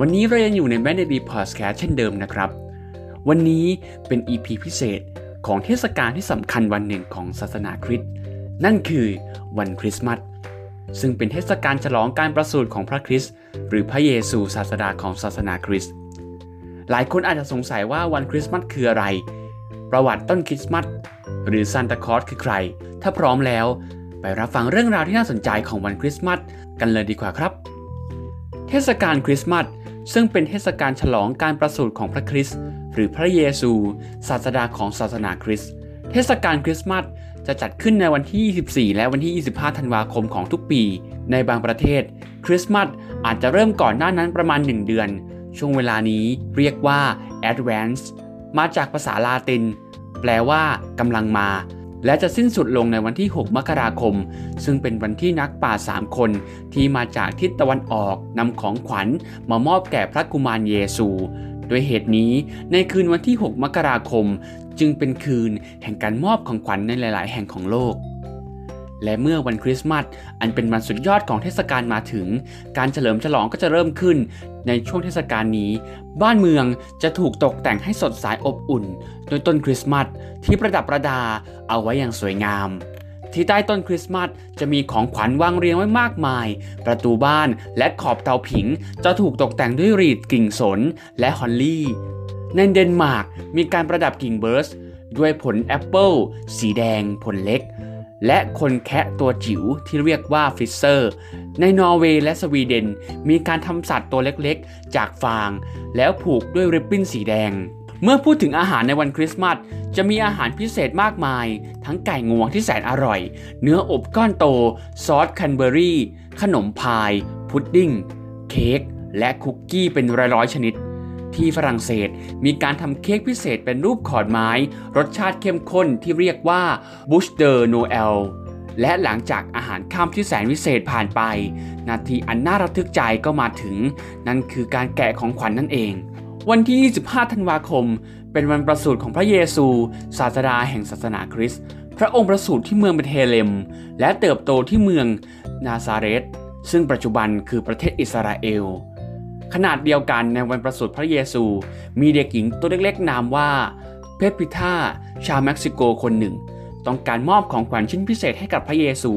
วันนี้เรายังอยู่ในแบงค์เด็กดีพอดแคสต์เช่นเดิมนะครับ วันนี้เป็น EP พิเศษของเทศกาลที่สำคัญวันหนึ่งของศาสนาคริสต์นั่นคือวันคริสต์มาสซึ่งเป็นเทศกาลฉลองการประสูติของพระคริสต์หรือพระเยซูศาสดาของศาสนาคริสต์หลายคนอาจจะสงสัยว่าวันคริสต์มาสคืออะไร ประวัติต้นคริสต์มาสหรือซานตาคลอสคือใคร ถ้าพร้อมแล้ว ไปรับฟังเรื่องราวที่น่าสนใจของวันคริสต์มาสกันเลยดีกว่าครับ เทศกาลคริสต์มาส ซึ่งเป็นเทศกาลฉลองการประสูติของพระคริสต์หรือพระเยซูศาสดาของศาสนาคริสต์เทศกาลคริสต์มาสจะจัดขึ้นในวันที่ 24 และวันที่ 25 ธันวาคมของทุกปี ในบางประเทศ คริสต์มาสอาจจะเริ่มก่อนหน้านั้นประมาณ 1 เดือน ช่วงเวลานี้เรียกว่า advance มาจากภาษาลาติน แปลว่ากำลังมา และจะสิ้นสุดลงในวันที่ 6 มกราคม ซึ่งเป็นวันที่นักป่า 3 คนที่มาจากทิศตะวันออกนำของขวัญมามอบแก่พระกุมารเยซูโดยเหตุนี้ในคืนวันที่ 6 มกราคม จึงเป็นคืนแห่งการมอบของขวัญในหลาย ๆ แห่งของโลก และเมื่อวันคริสต์มาสอันเป็นวันสุดยอดของเทศกาลมาถึง การเฉลิมฉลองก็จะเริ่มขึ้น ในช่วงเทศกาลนี้ บ้านเมืองจะถูกตกแต่งให้สดใสอบอุ่น โดยต้นคริสต์มาสที่ประดับประดาเอาไว้อย่างสวยงาม ที่ใต้ต้นคริสต์มาสจะมีของขวัญวางเรียงไว้มากมาย ประตูบ้านและขอบเตาผิงจะถูกตกแต่งด้วยหรีดกิ่งสนและฮอลลี่ในเดนมาร์กมีการประดับกิ่งเบิร์ชด้วยผลแอปเปิลสีแดงผลเล็ก และคนแคระตัวจิ๋วที่เรียกว่านิสเซอร์ ในนอร์เวย์และสวีเดน มีการทำสัตว์ตัวเล็กๆ จากฟาง แล้วผูกด้วยริบบิ้นสีแดง เมื่อพูดถึงอาหารในวันคริสต์มาสจะมีอาหารพิเศษมากมาย ทั้งไก่งวงที่แสนอร่อย เนื้ออบก้อนโต ซอสแครนเบอร์รี่ ขนมพาย พุดดิ้ง เค้กและคุกกี้เป็นร้อยๆชนิด ที่ฝรั่งเศส มีการทำเค้กพิเศษเป็นรูปขอนไม้ รสชาติเข้มข้นที่เรียกว่าบูชเดอร์โนเอลและหลังจากอาหารข้ามที่แสนวิเศษผ่านไป นาทีอันน่าระทึกใจก็มาถึง นั่นคือการแกะของขวัญนนั่นเอง วันที่ 25 ธันวาคม เป็นวันประสูติของพระเยซู ศาสดาแห่งศาสนาคริสต์พระองค์ประสูติที่เมืองเบธเลม และเติบโตที่เมืองนาซาเรตซึ่งปัจจุบันคือประเทศอิสราเอล ขนาดเดียวกันในวันประสูติพระเยซู มีเด็กหญิงตัวเล็กๆ นามว่าเพปปิท่าชาวเม็กซิโกคนหนึ่ง ต้องการมอบของขวัญชิ้นพิเศษให้กับพระเยซู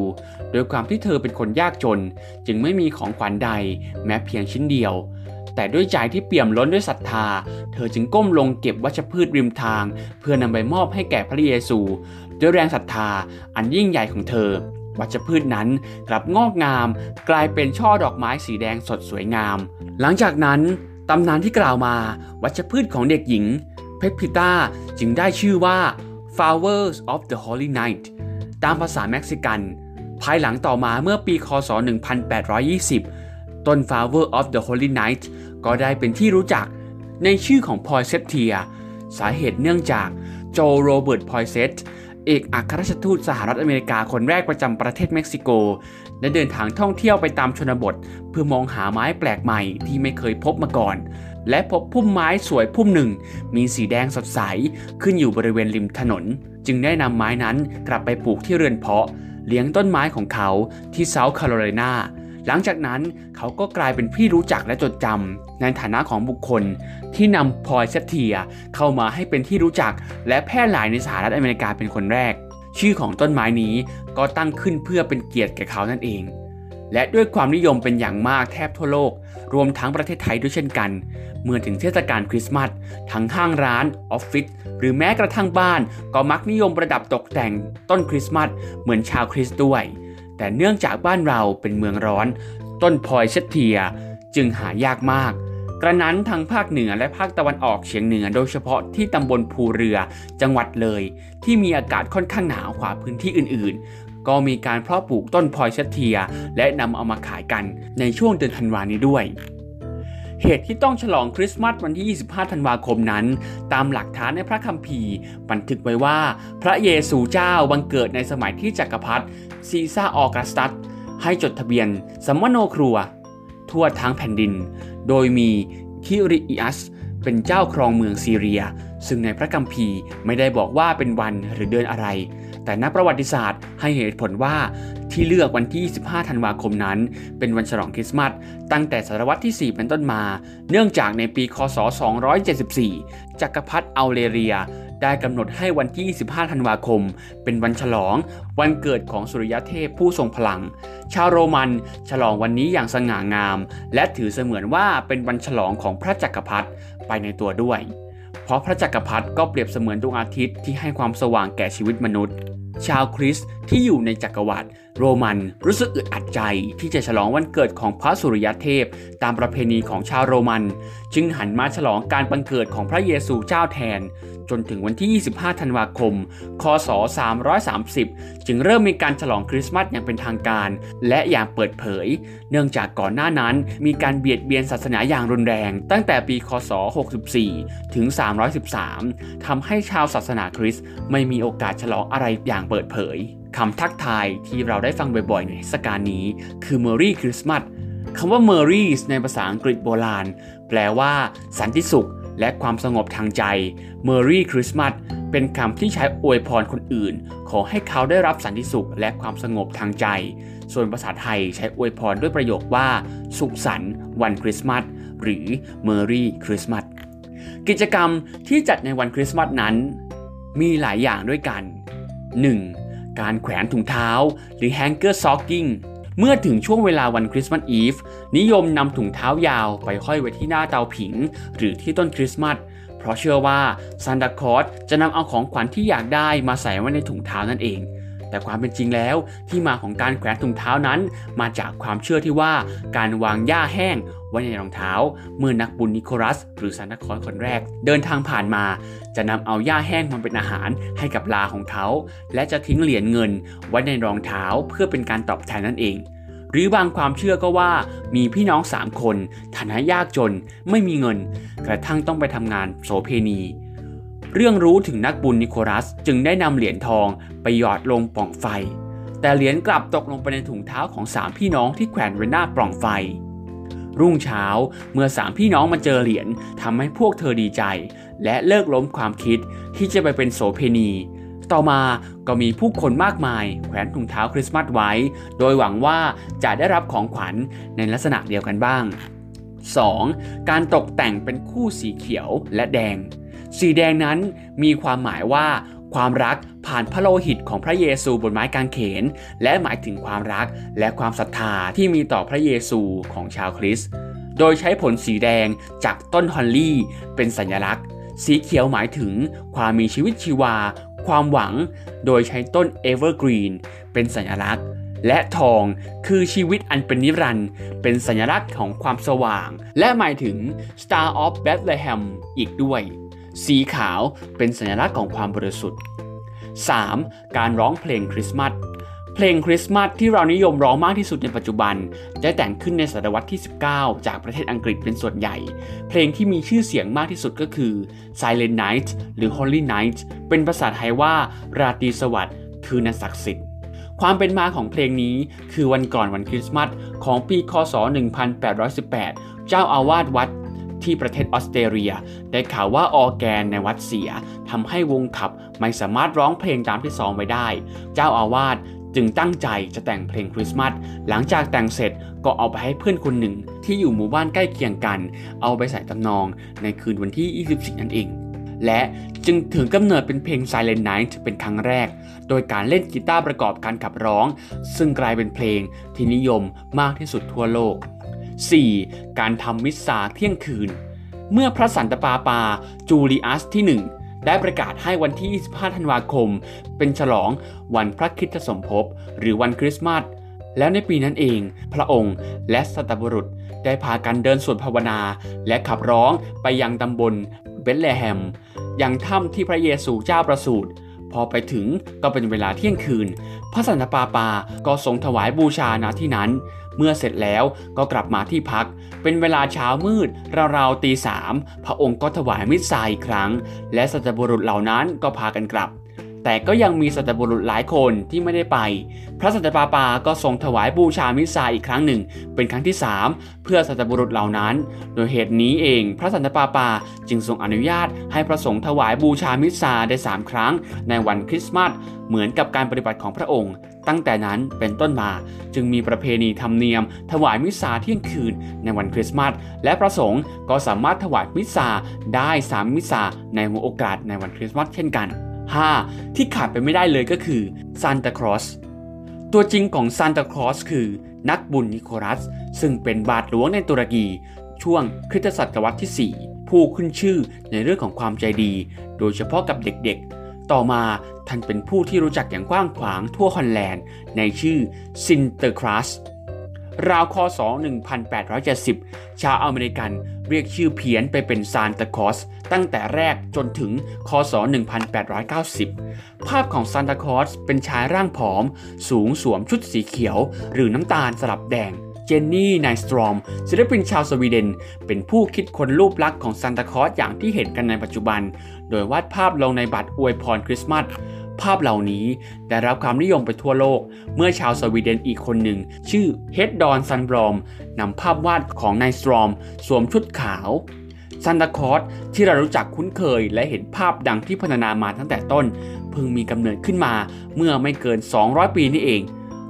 โดยความที่เธอเป็นคนยากจน จึงไม่มีของขวัญใดแม้เพียงชิ้นเดียว แต่ด้วยใจที่เปี่ยมล้นด้วยศรัทธา เธอจึงก้มลงเก็บวัชพืชริมทาง เพื่อนำไปมอบให้แก่พระเยซู ด้วยแรงศรัทธาอันยิ่งใหญ่ของเธอ วัชพืชนั้นกลับงอกงาม กลายเป็นช่อดอกไม้สีแดงสดสวยงาม หลังจากนั้นตำนานที่กล่าวมา วัชพืชของเด็กหญิง เพปพิต้าจึงได้ชื่อว่า Flowers of the Holy Night ตามภาษาเม็กซิกัน ภายหลังต่อมาเมื่อปีคศ 1820 ต้น Flower of the Holy Night ก็ได้เป็นที่รู้จักในชื่อของพอยเซตเทีย สาเหตุเนื่องจากโจเอลโรเบิร์ตพอยเซต เอกอัครราชทูตสหรัฐอเมริกาคนแรกประจำประเทศเม็กซิโก ได้เดินทางท่องเที่ยวไปตามชนบท เพื่อมองหาไม้แปลกใหม่ที่ไม่เคยพบมาก่อน และพบพุ่มไม้สวยพุ่มหนึ่ง มีสีแดงสดใสขึ้นอยู่บริเวณริมถนน จึงได้นำไม้นั้นกลับไปปลูกที่เรือนเพาะ เลี้ยงต้นไม้ของเขาที่เซาท์แคโรไลนา หลังจากนั้นเขาก็กลายเป็นที่รู้จักและจดจำในฐานะของบุคคลที่นำพอยเซตเทียเข้ามาให้เป็นที่รู้จักและแพร่หลายในสหรัฐอเมริกาเป็นคนแรก ชื่อของต้นไม้นี้ก็ตั้งขึ้นเพื่อเป็นเกียรติแก่เขานั่นเอง และด้วยความนิยมเป็นอย่างมากแทบทั่วโลก รวมทั้งประเทศไทยด้วยเช่นกัน เมื่อถึงเทศกาลคริสต์มาสทั้งห้างร้านออฟฟิศหรือแม้กระทั่งบ้าน ก็มักนิยมประดับตกแต่งต้นคริสต์มาสเหมือนชาวคริสต์ด้วย แต่เนื่องจากบ้านเราเป็นเมืองร้อน ต้นพลอยเชตเทียจึงหายากมาก กระนั้นทางภาคเหนือและภาคตะวันออกเฉียงเหนือโดยเฉพาะที่ตำบลภูเรือจังหวัดเลย ที่มีอากาศค่อนข้างหนาวกว่าพื้นที่อื่นๆ ก็มีการเพาะปลูกต้นพอยเซตเทีย และนำเอามาขายกันในช่วงเดือนธันวานี้ด้วย เหตุที่ต้องฉลองคริสต์มาสวันที่ 25 ธันวาคมนั้น ตามหลักฐานในพระคัมภีร์ บันทึกไว้ว่า พระเยซูเจ้าบังเกิดในสมัยที่จักรพรรดิซีซาร์ออกัสตัส ให้จดทะเบียนสำมะโนครัว ทั่วทั้งแผ่นดิน โดยมีคิริอัสเป็นเจ้าครองเมืองซีเรีย ซึ่งในพระคัมภีร์ไม่ได้บอกว่าเป็นวันหรือเดือนอะไร แต่นักประวัติศาสตร์ให้เหตุผลว่าที่เลือกวันที่25ธันวาคมนั้น เป็นวันฉลองคริสต์มาสตั้งแต่ศตวรรษที่ 4 เป็นต้นมา เนื่องจากในปี คศ 274 จักรพรรดิอัลเลเรีย ได้กำหนดให้วันที่ 25 ธันวาคม เป็นวันฉลอง วันเกิดของสุริยเทพผู้ทรงพลัง ชาวโรมันฉลองวันนี้อย่างสง่างาม และถือเสมือนว่าเป็นวันฉลองของพระจักรพรรดิไปในตัวด้วย เพราะพระจักรพรรดิก็เปรียบเสมือนดวงอาทิตย์ที่ให้ความสว่างแก่ชีวิตมนุษย์ ชาวคริสต์ที่อยู่ในจักรวรรดิ โรมันรู้สึกอึดอัดใจที่จะฉลองวันเกิดของพระสุริยเทพ ตามประเพณีของชาวโรมัน จึงหันมาฉลองการบังเกิดของพระเยซูเจ้าแทน จนถึงวันที่ 25 ธันวาคม คศ 330 จึงเริ่มมีการฉลองคริสต์มาสอย่างเป็นทางการ และอย่างเปิดเผย เนื่องจากก่อนหน้านั้นมีการเบียดเบียนศาสนาอย่างรุนแรง ตั้งแต่ปี คศ 64 ถึง 313ทำให้ชาวศาสนาคริสต์ไม่มีโอกาสฉลองอะไรอย่างเปิดเผย คำทักทายที่เราได้ฟังบ่อยๆในเทศกาลนี้ คือ Merry Christmas คำว่า Merry ในภาษาอังกฤษโบราณ แปลว่า สันติสุข และความสงบทางใจ Merry Christmas เป็นคำที่ใช้อวยพรคนอื่น ขอให้เขาได้รับสันติสุขและความสงบทางใจ ส่วนภาษาไทยใช้อวยพรด้วยประโยคว่า สุขสันต์วันคริสต์มาสหรือ Merry Christmas กิจกรรมที่จัดในวันคริสต์มาสนั้น มีหลายอย่างด้วยกัน 1. การแขวนถุงเท้า หรือ hanger stocking เมื่อถึงช่วงเวลาวันคริสต์มาสอีฟนิยมนำถุงเท้ายาวไปห้อยไว้ที่หน้าเตาผิง หรือที่ต้นคริสต์มาสเพราะเชื่อว่าซานตาคลอสจะนำเอาของขวัญที่อยากได้มาใส่ไว้ในถุงเท้านั่นเอง แต่ความเป็นจริงแล้วที่มาของการแขวนถุงเท้านั้น มาจากความเชื่อที่ว่าการวางหญ้าแห้ง ไว้ในรองเท้า เมื่อนักบุญนิโคลัส หรือซานตาคลอสคนแรก เดินทางผ่านมา จะนำเอาหญ้าแห้งมาเป็นอาหารให้กับลาของเขา และจะทิ้งเหรียญเงิน ไว้ในรองเท้าเพื่อเป็นการตอบแทนนั่นเอง หรือบางความเชื่อก็ว่ามีพี่น้องสามคนฐานะยากจนไม่มีเงิน กระทั่งต้องไปทำงานโสเพณีเรื่องรู้ถึงนักบุญนิโคลัสจึงได้นำเหรียญทองไปหยอดลงปล่องไฟ แต่เหรียญกลับตกลงไปในถุงเท้าของสามพี่น้องที่แขวนไว้หน้าปล่องไฟ รุ่งเช้า เมื่อสามพี่น้องมาเจอเหรียญทำให้พวกเธอดีใจ และเลิกล้มความคิดที่จะไปเป็นโสเพณี ต่อมาก็มีผู้คนมากมาย แขวนถุงเท้าคริสต์มาสไว้ โดยหวังว่าจะได้รับของขวัญในลักษณะเดียวกันบ้าง 2. การตกแต่งเป็นคู่สีเขียวและแดง สีแดงนั้นมีความหมายว่า ความรักผ่านพระโลหิตของพระเยซูบนไม้กางเขน และหมายถึงความรักและความศรัทธาที่มีต่อพระเยซูของชาวคริสต์โดยใช้ผลสีแดงจากต้นฮอลลี่ เป็นสัญลักษณ์ สีเขียวหมายถึงความมีชีวิตชีวา ความหวัง โดยใช้ต้น evergreen เป็นสัญลักษณ์ และทองคือชีวิตอันเป็นนิรันดร์เป็นสัญลักษณ์ของความสว่าง และหมายถึง Star of Bethlehem อีกด้วย สีขาวเป็นสัญลักษณ์ของความบริสุทธิ์ 3. การร้องเพลงคริสต์มาสเพลงคริสต์มาสที่เรานิยมร้องมากที่สุดในปัจจุบัน ได้แต่งขึ้นในศตวรรษที่ 19 จากประเทศอังกฤษเป็นส่วนใหญ่ เพลงที่มีชื่อเสียงมากที่สุดก็คือ Silent Night หรือ Holy Night เป็นภาษาไทยว่า ราตรีสวัสดิ์คืนศักดิ์สิทธิ์ความเป็นมาของเพลงนี้คือวันก่อนวันคริสต์มาสของปี คศ 1818 เจ้าอาวาสวัด ที่ประเทศออสเตรเลีย ได้ข่าวว่าออแกนในวัดเสียทำให้วงขับไม่สามารถร้องเพลงตามที่ซ้อมไว้ได้ เจ้าอาวาสจึงตั้งใจจะแต่งเพลงคริสต์มาสหลังจากแต่งเสร็จก็เอาไปให้เพื่อนคนหนึ่งที่อยู่หมู่บ้านใกล้เคียงกัน เอาไปใส่ตำนองในคืนวันที่ 24 นั่นเอง และจึงถึงกำเนิดเป็นเพลง Silent Night เป็นครั้งแรก โดยการเล่นกีตาร์ประกอบการขับร้อง ซึ่งกลายเป็นเพลงที่นิยมมากที่สุดทั่วโลก 4. การทำมิสซาเที่ยงคืน เมื่อพระสันตะปาปาจูเลียสที่ 1 ได้ประกาศให้วันที่ 25 ธันวาคม เป็นฉลองวันพระคิดสมภพหรือวันคริสต์มาสแล้วในปีนั้นเอง พระองค์และสัตบุรุษได้พากันเดินสวดภาวนา และขับร้องไปยังตำบลเบธเลแฮม ยังถ้ำที่พระเยซูเจ้าประสูติพอไปถึงก็เป็นเวลาเที่ยงคืน พระสันตะปาปาก็ทรงถวายบูชาณที่นั้น เมื่อเสร็จแล้วก็กลับมาที่พัก เป็นเวลาเช้ามืด ราวๆตีสามพระองค์ก็ถวายมิตรสายอีกครั้ง และสัตบุรุษเหล่านั้นก็พากันกลับ แต่ก็ยังมีสัตบุรุษหลายคนที่ไม่ได้ไป พระสัตปาปาก็ทรงถวายบูชามิตรสายอีกครั้งหนึ่ง เป็นครั้งที่ 3 เพื่อสัตบุรุษเหล่านั้น โดยเหตุนี้เอง พระสัตปาปาจึงทรงอนุญาตให้พระสงฆ์ถวายบูชามิตรสาได้ 3 ครั้ง ในวันคริสต์มาสเหมือนกับการปฏิบัติของพระองค์ ตั้งแต่นั้นเป็นต้นมาจึงมีประเพณีธรรมเนียม ถวายมิสซาเที่ยงคืนในวันคริสต์มาสและพระสงฆ์ก็สามารถถวายมิสซาได้3มิสซาในหัวโอกาสในวันคริสต์มาสเช่นกัน 5. ที่ขาดไปไม่ได้เลยก็คือซานตาคลอสตัวจริงของซานตาคลอสคือนักบุญนิโคลัส ซึ่งเป็นบาทหลวงในตุรกี ช่วงคริสต์ศตวรรษที่ 4 ผู้ขึ้นชื่อในเรื่องของความใจดี โดยเฉพาะกับเด็กๆ ต่อมา ท่านเป็นผู้ที่รู้จักอย่างกว้างขวางทั่วฮอลแลนด์ ในชื่อซินเตอร์คลาสราวคศ1870 ชาวอเมริกันเรียกชื่อเพี้ยนไปเป็นซานตาคลอสตั้งแต่แรกจนถึงคศ 1890 ภาพของซานตาคลอสเป็นชายร่างผอม สูงสวมชุดสีเขียว หรือน้ำตาลสลับแดง เจนนี่ไนสตรอมศิลปินชาวสวีเดน เป็นผู้คิดค้นรูปลักษณ์ของซานตาคลอสอย่างที่เห็นกันในปัจจุบัน โดยวาดภาพลงในบัตรอวยพรคริสต์มาสภาพเหล่านี้ได้รับความนิยมไปทั่วโลก เมื่อชาวสวีเดนอีกคนหนึ่ง ชื่อเฮดดอนซันบรอมนำภาพวาดของนายสตรอม สวมชุดขาวซันตาคลอสที่เรารู้จักคุ้นเคยและเห็นภาพดังที่พัฒนามาตั้งแต่ต้น เพิ่งมีกำเนิดขึ้นมาเมื่อไม่เกิน 200 ปีนี่เอง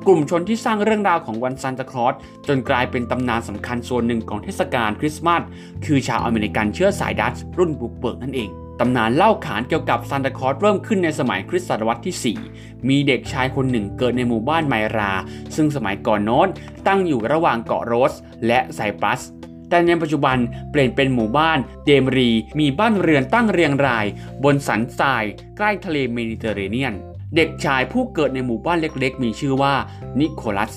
กลุ่มชนที่สร้างเรื่องราวของวันซันตาคลอสจนกลายเป็นตำนานสำคัญส่วนหนึ่งของเทศกาลคริสต์มาสคือชาวอเมริกันเชื้อสายดัตช์รุ่นบุกเบิกนั่นเองตำนานเล่าขานเกี่ยวกับซานตาคลอสเริ่มขึ้นในสมัยคริสตศตวรรษที่ 4 มีเด็กชายคนหนึ่งเกิดในหมู่บ้านไมรา ซึ่งสมัยก่อนโน้นตั้งอยู่ระหว่างเกาะโรส และไซปรัส แต่ในปัจจุบันเปลี่ยนเป็นหมู่บ้านเดมรี มีบ้านเรือนตั้งเรียงราย บนสันทราย ใกล้ทะเลเมดิเตอร์เรเนียน เด็กชายผู้เกิดในหมู่บ้านเล็กๆ มีชื่อว่านิโคลัส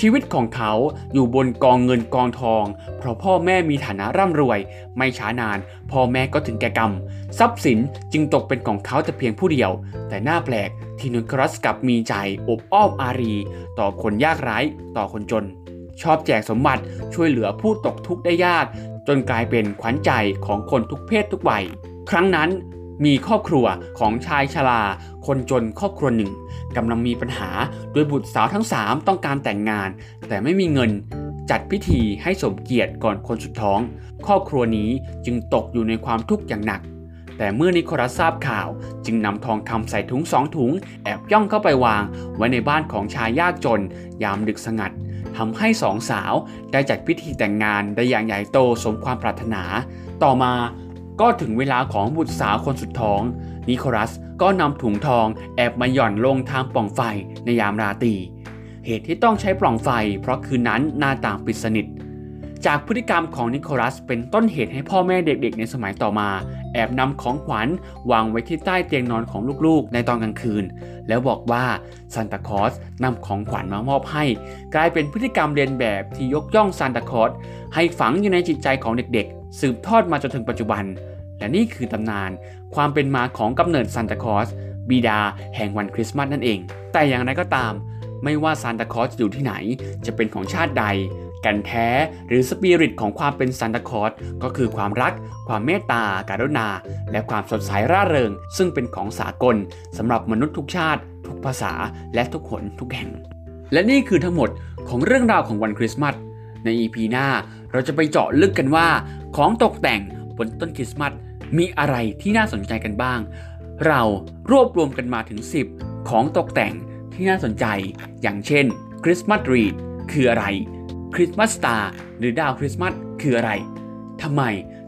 ชีวิตของเขาอยู่บนกองเงินกองทอง เพราะพ่อแม่มีฐานะร่ำรวย ไม่ช้านาน พ่อแม่ก็ถึงแก่กรรม ทรัพย์สินจึงตกเป็นของเขาแต่เพียงผู้เดียว แต่หน่าแปลกที่นุนครัสกับมีใจอบอ้อมอารี ต่อคนยากไร้ต่อคนจน ชอบแจกสมบัติช่วยเหลือผู้ตกทุกข์ได้ยากจนกลายเป็นขวัญใจของคนทุกเพศทุกวัย ครั้งนั้น มีครอบครัวของชายชรา คนจนครอบครัวหนึ่งกำลังมีปัญหาโดยบุตรสาวทั้ง 3 ต้องการแต่งงาน แต่ไม่มีเงินจัดพิธีให้สมเกียรติก่อนคนสุดท้อง ครอบครัวนี้จึงตกอยู่ในความทุกข์อย่างหนัก แต่เมื่อนิโคลัสทราบข่าว จึงนำทองคำใส่ถุงสองถุง แอบย่องเข้าไปวาง ไว้ในบ้านของชายยากจน ยามดึกสงัดทำให้สองสาวได้จัดพิธีแต่งงานได้อย่างใหญ่โตสมความปรารถนา ต่อมา ก็ถึงเวลาของบุตรสาวคนสุดท้อง นิโคลัสก็นำถุงทองแอบมาหย่อนลงทางปล่องไฟในยามราตรี เหตุที่ต้องใช้ปล่องไฟ เพราะคืนนั้นหน้าต่างปิดสนิท จากพฤติกรรมของนิโคลัสเป็นต้นเหตุให้พ่อแม่เด็กๆ ในสมัยต่อมา แอบนำของขวัญวางไว้ที่ใต้เตียงนอนของลูกๆ ในตอนกลางคืน แล้วบอกว่าซานตาคอสนำของขวัญมามอบให้ กลายเป็นพฤติกรรมเรียนแบบที่ยกย่องซานตาคอสให้ฝังอยู่ในจิตใจของเด็กๆ สืบทอดมาจนถึงปัจจุบัน และนี่คือตำนานความเป็นมาของกำเนิดซานตาคอสบิดาแห่งวันคริสต์มาสนั่นเอง แต่อย่างไรก็ตาม ไม่ว่าซานตาคอสจะอยู่ที่ไหน จะเป็นของชาติใด กันแท้หรือสปิริตของความเป็นซานตาคอสก็คือความรัก ความเมตตาการุณา และความสดใสร่าเริง ซึ่งเป็นของสากลสำหรับมนุษย์ทุกชาติ ทุกภาษา และทุกคนทุกแห่ง และนี่คือทั้งหมดของเรื่องราวของวันคริสต์มาสใน EP หน้า เราจะไปเจาะลึกกันว่า ของตกแต่งบนต้นคริสต์มาสมีอะไรที่น่าสนใจกันบ้าง เรารวบรวมกันมาถึง 10 ของตกแต่งที่น่าสนใจ อย่างเช่นคริสต์มาสรีดคืออะไรคริสต์มาสตาร์หรือดาวคริสต์มาสคืออะไรทำไม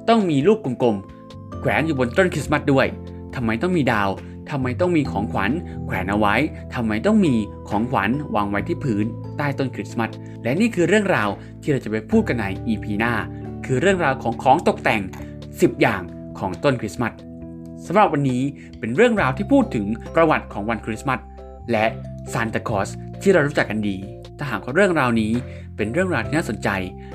ต้องมีรูปกลมๆแขวนอยู่บนต้นคริสต์มาสด้วยทำไมต้องมีดาว ทำไมต้องมีของขวัญ แขวนเอาไว้ทำไมต้องมีของขวัญวางไว้ที่พื้น ใต้ต้นคริสต์มาสและนี่คือเรื่องราวที่เราจะไปพูดกันใน EP หน้า คือเรื่องราวของของตกแต่ง 10 อย่างของต้นคริสต์มาสสำหรับวันนี้เป็นเรื่องราวที่พูดถึงประวัติของวันคริสต์มาสและซานตาคอสที่เรารู้จักกันดี ถ้าหากว่าเรื่องราวนี้เป็นเรื่องราวที่น่าสนใจ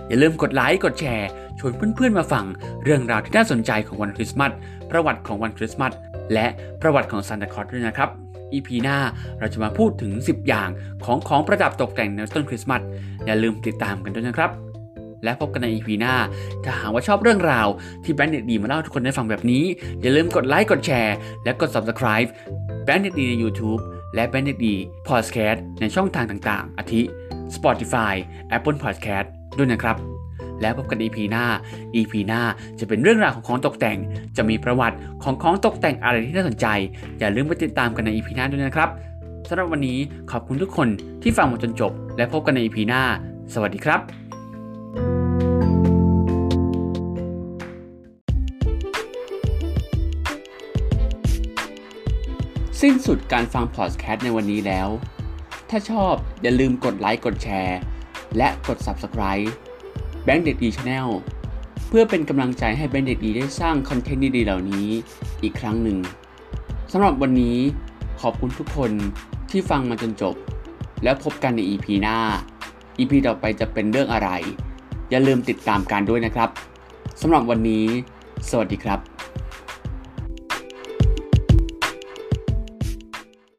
อย่าลืมกดไลค์กดแชร์ชวนเพื่อนๆมาฟังเรื่องราวที่น่าสนใจของวันคริสต์มาสประวัติของวันคริสต์มาส และประวัติของซานตาคอสด้วยนะครับ EP หน้าเราจะมาพูดถึง 10 อย่างของของประดับตกแต่งในต้นคริสต์มาสอย่าลืมติดตามกันด้วยนะครับ และพบกันใน EP หน้า ถ้าหากว่าชอบเรื่องราวที่แบงค์เด็ดดีมาเล่าทุกคนได้ฟังแบบนี้ อย่าลืมกดไลค์กดแชร์และกด Subscribe แบงค์เด็ดดีใน YouTube และแบงค์เด็ดดี Podcast ในช่องทางต่างๆ อาทิ Spotify Apple Podcast ด้วยนะครับ แล้วพบกัน EP หน้า EP หน้าจะเป็นเรื่องราวของของตกแต่ง จะมีประวัติของของตกแต่งอะไรที่น่าสนใจ อย่าลืมไปติดตามกันใน EP หน้าด้วยนะครับสำหรับวันนี้ขอบคุณทุกคนที่ฟังมาจนจบ และพบกันใน EP หน้า สวัสดีครับสิ้นสุดการฟังพอดแคสต์ในวันนี้แล้ว ถ้าชอบอย่าลืมกดไลค์ กดแชร์ และกด Subscribe แบงค์เด็กดีชาแนลเพื่อเป็นกำลังใจให้แบงค์เด็กดีได้สร้างคอนเทนต์ดีๆเหล่านี้อีกครั้งหนึ่งสำหรับวันนี้ขอบคุณทุกคนที่ฟังมาจนจบ แล้วพบกันใน EP หน้า EP ต่อไปจะเป็นเรื่องอะไร อย่าลืมติดตามการด้วยนะครับสำหรับวันนี้ สวัสดีครับ